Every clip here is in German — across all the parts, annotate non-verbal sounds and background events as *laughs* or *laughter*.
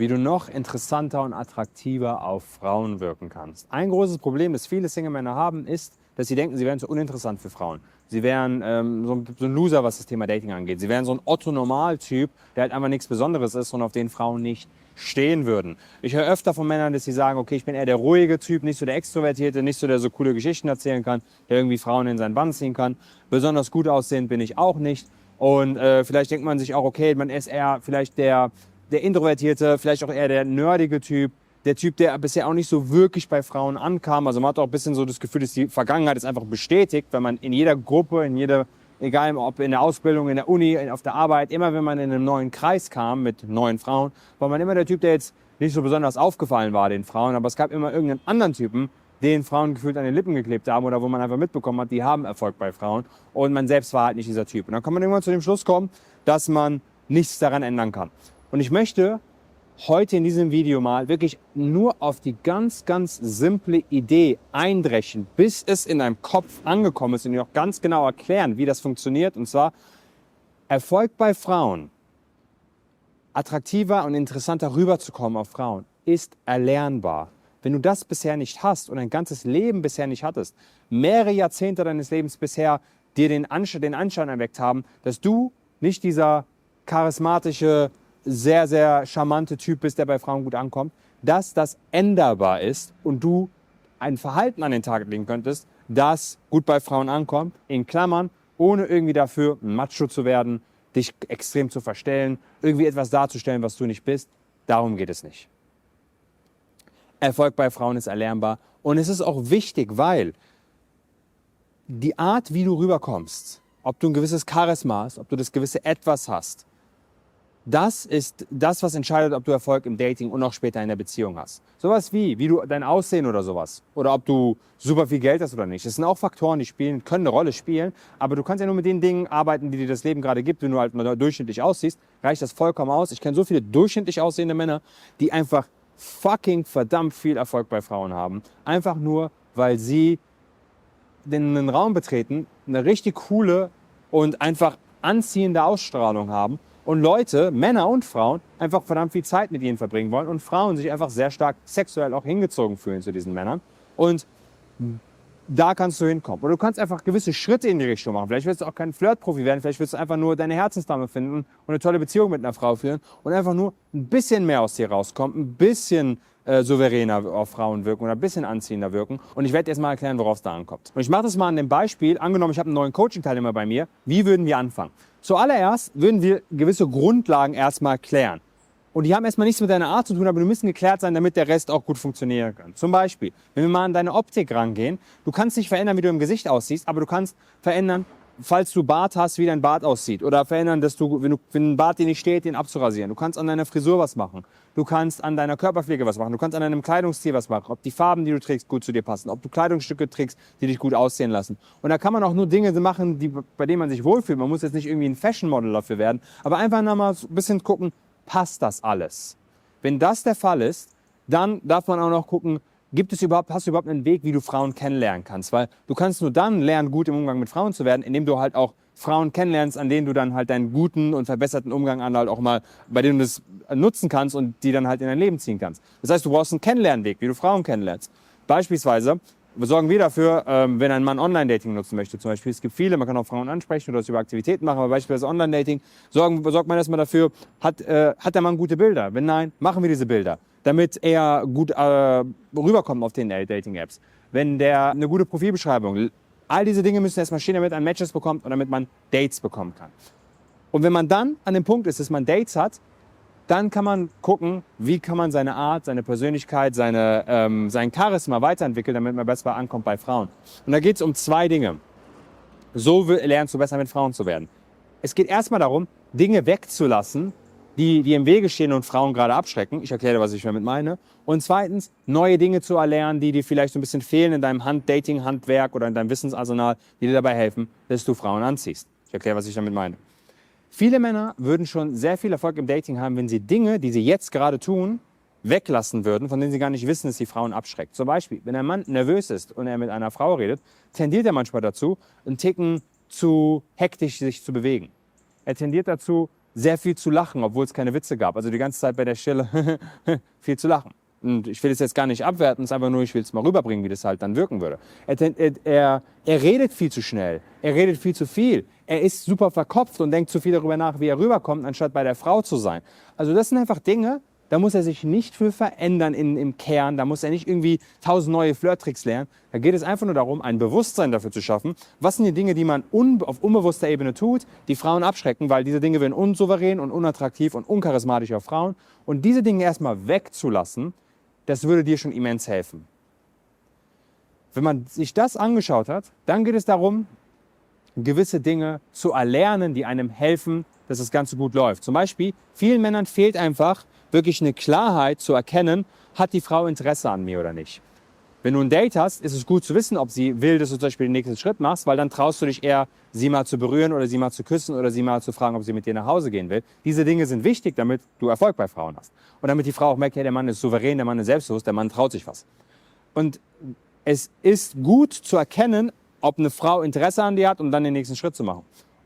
wie du noch interessanter und attraktiver auf Frauen wirken kannst. Ein großes Problem, das viele Single-Männer haben, ist, dass sie denken, sie wären zu uninteressant für Frauen. Sie wären ähm, so, so, ein Loser, was das Thema Dating angeht. Sie wären so ein Otto-Normal-Typ, der halt einfach nichts Besonderes ist und auf den Frauen nicht stehen würden. Ich höre öfter von Männern, dass sie sagen, okay, ich bin eher der ruhige Typ, nicht so der Extrovertierte, nicht so der so coole Geschichten erzählen kann, der irgendwie Frauen in seinen Bann ziehen kann. Besonders gut aussehend bin ich auch nicht. Und äh, vielleicht denkt man sich auch, okay, man ist eher vielleicht der, der Introvertierte, vielleicht auch eher der nerdige Typ, der Typ, der bisher auch nicht so wirklich bei Frauen ankam. Also man hat auch ein bisschen so das Gefühl, dass die Vergangenheit ist einfach bestätigt, wenn man in jeder Gruppe, in jeder, egal ob in der Ausbildung, in der Uni, auf der Arbeit, immer wenn man in einen neuen Kreis kam mit neuen Frauen, war man immer der Typ, der jetzt nicht so besonders aufgefallen war den Frauen, aber es gab immer irgendeinen anderen Typen, den Frauen gefühlt an den Lippen geklebt haben oder wo man einfach mitbekommen hat, die haben Erfolg bei Frauen und man selbst war halt nicht dieser Typ. Und dann kann man irgendwann zu dem Schluss kommen, dass man nichts daran ändern kann. Und ich möchte heute in diesem Video mal wirklich nur auf die ganz, ganz simple Idee eindrechen, bis es in deinem Kopf angekommen ist und dir auch ganz genau erklären, wie das funktioniert. Und zwar Erfolg bei Frauen, attraktiver und interessanter rüberzukommen auf Frauen, ist erlernbar. Wenn du das bisher nicht hast und ein ganzes Leben bisher nicht hattest, mehrere Jahrzehnte deines Lebens bisher dir den Anschein, den Anschein erweckt haben, dass du nicht dieser charismatische, sehr, sehr charmante Typ bist, der bei Frauen gut ankommt, dass das änderbar ist und du ein Verhalten an den Tag legen könntest, das gut bei Frauen ankommt, in Klammern, ohne irgendwie dafür Macho zu werden, dich extrem zu verstellen, irgendwie etwas darzustellen, was du nicht bist. Darum geht es nicht. Erfolg bei Frauen ist erlernbar und es ist auch wichtig, weil die Art, wie du rüberkommst, ob du ein gewisses Charisma hast, ob du das gewisse Etwas hast, das ist das, was entscheidet, ob du Erfolg im Dating und auch später in der Beziehung hast. Sowas wie, wie du dein Aussehen oder sowas. Oder ob du super viel Geld hast oder nicht. Das sind auch Faktoren, die spielen, können eine Rolle spielen. Aber du kannst ja nur mit den Dingen arbeiten, die dir das Leben gerade gibt. Wenn du halt mal durchschnittlich aussiehst, reicht das vollkommen aus. Ich kenne so viele durchschnittlich aussehende Männer, die einfach fucking verdammt viel Erfolg bei Frauen haben. Einfach nur, weil sie den Raum betreten, eine richtig coole und einfach anziehende Ausstrahlung haben und Leute, Männer und Frauen, einfach verdammt viel Zeit mit ihnen verbringen wollen und Frauen sich einfach sehr stark sexuell auch hingezogen fühlen zu diesen Männern. Und da kannst du hinkommen. Oder du kannst einfach gewisse Schritte in die Richtung machen. Vielleicht willst du auch kein Flirtprofi werden, vielleicht willst du einfach nur deine Herzensdame finden und eine tolle Beziehung mit einer Frau führen und einfach nur ein bisschen mehr aus dir rauskommen, ein bisschen äh, souveräner auf Frauen wirken oder ein bisschen anziehender wirken. Und ich werde jetzt mal erklären, worauf es da ankommt. Und ich mache das mal an dem Beispiel. Angenommen, ich habe einen neuen Coaching-Teilnehmer bei mir. Wie würden wir anfangen? Zuallererst würden wir gewisse Grundlagen erstmal klären. Und die haben erstmal nichts mit deiner Art zu tun, aber die müssen geklärt sein, damit der Rest auch gut funktionieren kann. Zum Beispiel, wenn wir mal an deine Optik rangehen, du kannst nicht verändern, wie du im Gesicht aussiehst, aber du kannst verändern, falls du Bart hast, wie dein Bart aussieht. Oder verändern, dass du, wenn, du, wenn ein Bart dir nicht steht, den abzurasieren. Du kannst an deiner Frisur was machen. Du kannst an deiner Körperpflege was machen. Du kannst an deinem Kleidungsstil was machen. Ob die Farben, die du trägst, gut zu dir passen. Ob du Kleidungsstücke trägst, die dich gut aussehen lassen. Und da kann man auch nur Dinge machen, die, bei denen man sich wohlfühlt. Man muss jetzt nicht irgendwie ein Fashion-Model dafür werden. Aber einfach mal ein bisschen gucken, passt das alles? Wenn das der Fall ist, dann darf man auch noch gucken, gibt es überhaupt, hast du überhaupt einen Weg, wie du Frauen kennenlernen kannst? Weil du kannst nur dann lernen, gut im Umgang mit Frauen zu werden, indem du halt auch Frauen kennenlernst, an denen du dann halt deinen guten und verbesserten Umgang an halt auch mal, bei denen du das nutzen kannst und die dann halt in dein Leben ziehen kannst. Das heißt, du brauchst einen Kennenlernweg, wie du Frauen kennenlernst. Beispielsweise sorgen wir dafür, ähm, wenn ein Mann Online-Dating nutzen möchte, zum Beispiel. Es gibt viele, man kann auch Frauen ansprechen oder das über Aktivitäten machen, aber beispielsweise Online-Dating, sorgt man erstmal dafür, hat, äh, hat der Mann gute Bilder? Wenn nein, machen wir diese Bilder damit er gut äh, rüberkommt auf den Dating-Apps. Wenn der eine gute Profilbeschreibung, all diese Dinge müssen erstmal stehen, damit man Matches bekommt und damit man Dates bekommen kann. Und wenn man dann an dem Punkt ist, dass man Dates hat, dann kann man gucken, wie kann man seine Art, seine Persönlichkeit, seine, ähm, sein Charisma weiterentwickeln, damit man besser ankommt bei Frauen. Und da geht es um zwei Dinge. So lernst du besser mit Frauen zu werden. Es geht erstmal darum, Dinge wegzulassen, die, die im Wege stehen und Frauen gerade abschrecken. Ich erkläre, was ich damit meine. Und zweitens, neue Dinge zu erlernen, die dir vielleicht so ein bisschen fehlen in deinem Hand-Dating-Handwerk oder in deinem Wissensarsenal, die dir dabei helfen, dass du Frauen anziehst. Ich erkläre, was ich damit meine. Viele Männer würden schon sehr viel Erfolg im Dating haben, wenn sie Dinge, die sie jetzt gerade tun, weglassen würden, von denen sie gar nicht wissen, dass die Frauen abschreckt. Zum Beispiel, wenn ein Mann nervös ist und er mit einer Frau redet, tendiert er manchmal dazu, einen Ticken zu hektisch sich zu bewegen. Er tendiert dazu, sehr viel zu lachen, obwohl es keine Witze gab. Also die ganze Zeit bei der Stelle *laughs* viel zu lachen. Und ich will es jetzt gar nicht abwerten, es ist einfach nur, ich will es mal rüberbringen, wie das halt dann wirken würde. Er, er, er redet viel zu schnell, er redet viel zu viel, er ist super verkopft und denkt zu viel darüber nach, wie er rüberkommt, anstatt bei der Frau zu sein. Also das sind einfach Dinge, da muss er sich nicht für verändern in, im Kern, da muss er nicht irgendwie tausend neue Flirttricks lernen. Da geht es einfach nur darum, ein Bewusstsein dafür zu schaffen. Was sind die Dinge, die man un, auf unbewusster Ebene tut, die Frauen abschrecken, weil diese Dinge werden unsouverän und unattraktiv und uncharismatisch auf Frauen. Und diese Dinge erstmal wegzulassen, das würde dir schon immens helfen. Wenn man sich das angeschaut hat, dann geht es darum, gewisse Dinge zu erlernen, die einem helfen, dass das Ganze gut läuft. Zum Beispiel, vielen Männern fehlt einfach wirklich eine Klarheit zu erkennen, hat die Frau Interesse an mir oder nicht. Wenn du ein Date hast, ist es gut zu wissen, ob sie will, dass du zum Beispiel den nächsten Schritt machst, weil dann traust du dich eher, sie mal zu berühren oder sie mal zu küssen oder sie mal zu fragen, ob sie mit dir nach Hause gehen will. Diese Dinge sind wichtig, damit du Erfolg bei Frauen hast. Und damit die Frau auch merkt, hey, der Mann ist souverän, der Mann ist selbstbewusst, der Mann traut sich was. Und es ist gut zu erkennen, ob eine Frau Interesse an dir hat, um dann den nächsten Schritt zu machen.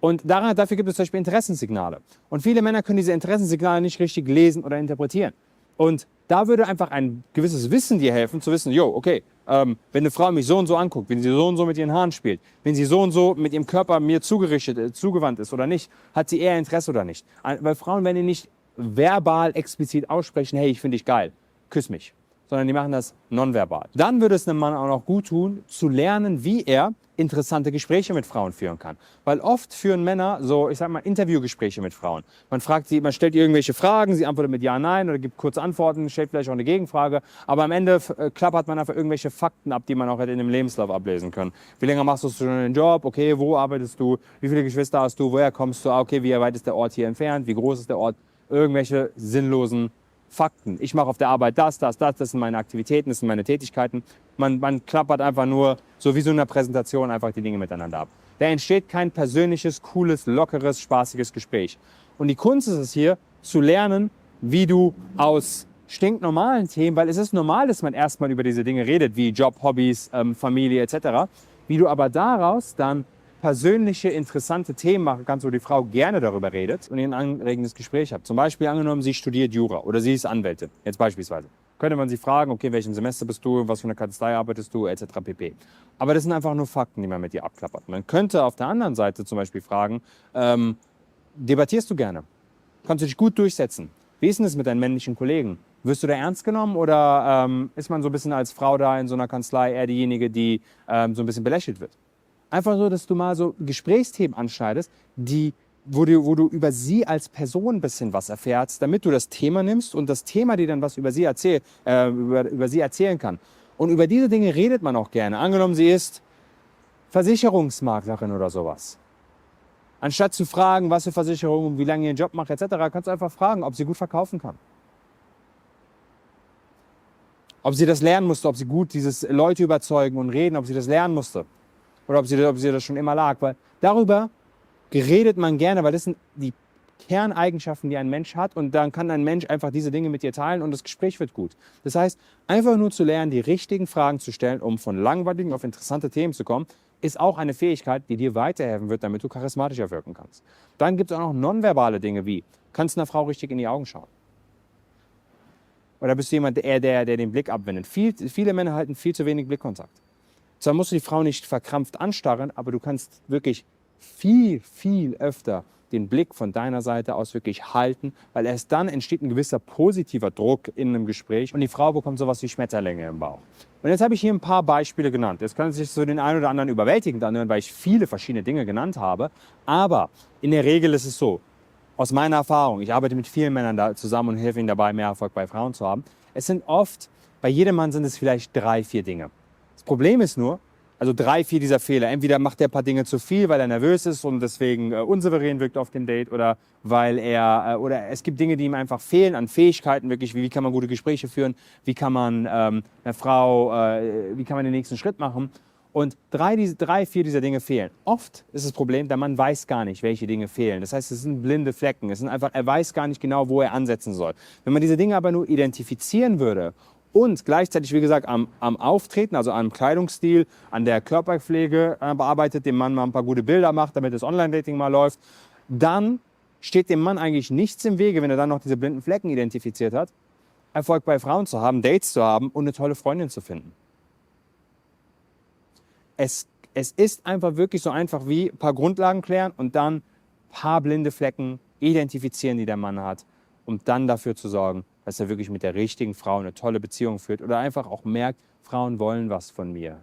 Und daran, dafür gibt es zum Beispiel Interessenssignale. Und viele Männer können diese Interessenssignale nicht richtig lesen oder interpretieren. Und da würde einfach ein gewisses Wissen dir helfen, zu wissen, jo, okay, ähm, wenn eine Frau mich so und so anguckt, wenn sie so und so mit ihren Haaren spielt, wenn sie so und so mit ihrem Körper mir zugerichtet, äh, zugewandt ist oder nicht, hat sie eher Interesse oder nicht. Weil Frauen werden nicht verbal explizit aussprechen, hey, ich finde dich geil, küss mich, sondern die machen das nonverbal. Dann würde es einem Mann auch noch gut tun, zu lernen, wie er interessante Gespräche mit Frauen führen kann. Weil oft führen Männer so, ich sag mal, Interviewgespräche mit Frauen. Man fragt sie, man stellt ihr irgendwelche Fragen, sie antwortet mit Ja, Nein oder gibt kurze Antworten, stellt vielleicht auch eine Gegenfrage. Aber am Ende äh, klappert man einfach irgendwelche Fakten ab, die man auch hätte in dem Lebenslauf ablesen können. Wie lange machst du schon den Job? Okay, wo arbeitest du? Wie viele Geschwister hast du? Woher kommst du? Ah, okay, wie weit ist der Ort hier entfernt? Wie groß ist der Ort? Irgendwelche sinnlosen Fakten. Ich mache auf der Arbeit das, das, das, das sind meine Aktivitäten, das sind meine Tätigkeiten. Man, man klappert einfach nur, so wie so eine Präsentation, einfach die Dinge miteinander ab. Da entsteht kein persönliches, cooles, lockeres, spaßiges Gespräch. Und die Kunst ist es hier, zu lernen, wie du aus stinknormalen Themen, weil es ist normal, dass man erstmal über diese Dinge redet, wie Job, Hobbys, ähm, Familie etc., wie du aber daraus dann persönliche, interessante Themen machen kannst, wo die Frau gerne darüber redet und ihr ein anregendes Gespräch habt. Zum Beispiel angenommen, sie studiert Jura oder sie ist Anwältin, jetzt beispielsweise. Könnte man sie fragen, okay, welchen Semester bist du, was für eine Kanzlei arbeitest du, etc. pp. Aber das sind einfach nur Fakten, die man mit ihr abklappert. Man könnte auf der anderen Seite zum Beispiel fragen, ähm, debattierst du gerne? Kannst du dich gut durchsetzen? Wie ist denn das mit deinen männlichen Kollegen? Wirst du da ernst genommen oder ähm, ist man so ein bisschen als Frau da in so einer Kanzlei eher diejenige, die ähm, so ein bisschen belächelt wird? Einfach so, dass du mal so Gesprächsthemen anschneidest, die, wo, du, wo du über sie als Person ein bisschen was erfährst, damit du das Thema nimmst und das Thema dir dann was über sie, erzähl, äh, über, über sie erzählen kann. Und über diese Dinge redet man auch gerne. Angenommen, sie ist Versicherungsmaklerin oder sowas. Anstatt zu fragen, was für Versicherungen, wie lange ihr Job macht, etc., kannst du einfach fragen, ob sie gut verkaufen kann. Ob sie das lernen musste, ob sie gut dieses Leute überzeugen und reden, ob sie das lernen musste. Oder ob sie, ob sie das schon immer lag. Weil darüber geredet man gerne, weil das sind die Kerneigenschaften, die ein Mensch hat. Und dann kann ein Mensch einfach diese Dinge mit dir teilen und das Gespräch wird gut. Das heißt, einfach nur zu lernen, die richtigen Fragen zu stellen, um von langweiligen auf interessante Themen zu kommen, ist auch eine Fähigkeit, die dir weiterhelfen wird, damit du charismatischer wirken kannst. Dann gibt es auch noch nonverbale Dinge wie, kannst du einer Frau richtig in die Augen schauen? Oder bist du jemand, der, der, der den Blick abwendet? Viel, viele Männer halten viel zu wenig Blickkontakt. Zwar musst du die Frau nicht verkrampft anstarren, aber du kannst wirklich viel, viel öfter den Blick von deiner Seite aus wirklich halten, weil erst dann entsteht ein gewisser positiver Druck in einem Gespräch und die Frau bekommt sowas wie Schmetterlinge im Bauch. Und jetzt habe ich hier ein paar Beispiele genannt. Jetzt kann es sich so den einen oder anderen überwältigend anhören, weil ich viele verschiedene Dinge genannt habe. Aber in der Regel ist es so, aus meiner Erfahrung, ich arbeite mit vielen Männern da zusammen und helfe ihnen dabei, mehr Erfolg bei Frauen zu haben. Es sind oft, bei jedem Mann sind es vielleicht drei, vier Dinge. Problem ist nur, also drei, vier dieser Fehler. Entweder macht er ein paar Dinge zu viel, weil er nervös ist und deswegen äh, unsouverän wirkt auf dem Date oder weil er, äh, oder es gibt Dinge, die ihm einfach fehlen an Fähigkeiten, wirklich, wie, wie kann man gute Gespräche führen, wie kann man ähm, einer Frau, äh, wie kann man den nächsten Schritt machen. Und drei, diese, drei, vier dieser Dinge fehlen. Oft ist das Problem, der Mann weiß gar nicht, welche Dinge fehlen. Das heißt, es sind blinde Flecken. Es sind einfach, er weiß gar nicht genau, wo er ansetzen soll. Wenn man diese Dinge aber nur identifizieren würde und gleichzeitig, wie gesagt, am, am Auftreten, also am Kleidungsstil, an der Körperpflege äh, bearbeitet, dem Mann mal ein paar gute Bilder macht, damit das Online-Dating mal läuft, dann steht dem Mann eigentlich nichts im Wege, wenn er dann noch diese blinden Flecken identifiziert hat, Erfolg bei Frauen zu haben, Dates zu haben und eine tolle Freundin zu finden. Es, es ist einfach wirklich so einfach wie ein paar Grundlagen klären und dann ein paar blinde Flecken identifizieren, die der Mann hat, um dann dafür zu sorgen, dass er wirklich mit der richtigen Frau eine tolle Beziehung führt oder einfach auch merkt, Frauen wollen was von mir.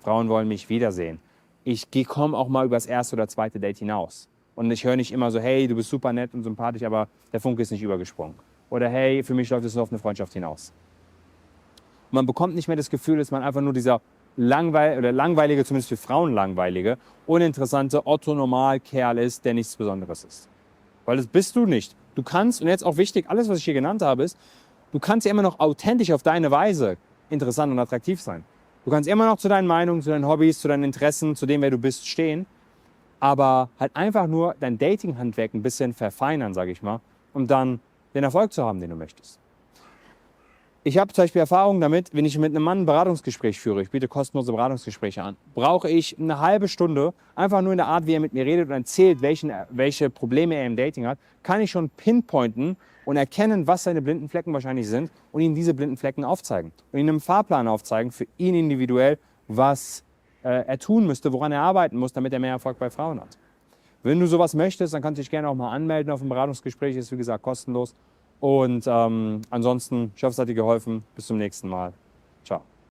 Frauen wollen mich wiedersehen. Ich komme auch mal über das erste oder zweite Date hinaus. Und ich höre nicht immer so, hey, du bist super nett und sympathisch, aber der Funke ist nicht übergesprungen. Oder hey, für mich läuft es nur auf eine Freundschaft hinaus. Und man bekommt nicht mehr das Gefühl, dass man einfach nur dieser langweil oder langweilige, zumindest für Frauen langweilige, uninteressante Otto-Normal-Kerl ist, der nichts Besonderes ist. Weil das bist du nicht. Du kannst, und jetzt auch wichtig, alles, was ich hier genannt habe, ist, du kannst ja immer noch authentisch auf deine Weise interessant und attraktiv sein. Du kannst immer noch zu deinen Meinungen, zu deinen Hobbys, zu deinen Interessen, zu dem, wer du bist, stehen aber halt einfach nur dein Dating-Handwerk ein bisschen verfeinern, sage ich mal, um dann den Erfolg zu haben, den du möchtest. Ich habe zum Beispiel Erfahrung damit, wenn ich mit einem Mann ein Beratungsgespräch führe, ich biete kostenlose Beratungsgespräche an, brauche ich eine halbe Stunde, einfach nur in der Art, wie er mit mir redet und erzählt, welchen, welche Probleme er im Dating hat, kann ich schon pinpointen und erkennen, was seine blinden Flecken wahrscheinlich sind und ihm diese blinden Flecken aufzeigen. Und ihm einen Fahrplan aufzeigen, für ihn individuell, was äh, er tun müsste, woran er arbeiten muss, damit er mehr Erfolg bei Frauen hat. Wenn du sowas möchtest, dann kannst du dich gerne auch mal anmelden auf ein Beratungsgespräch. Ist wie gesagt kostenlos. Und ähm, ansonsten, ich hoffe, es hat dir geholfen. Bis zum nächsten Mal.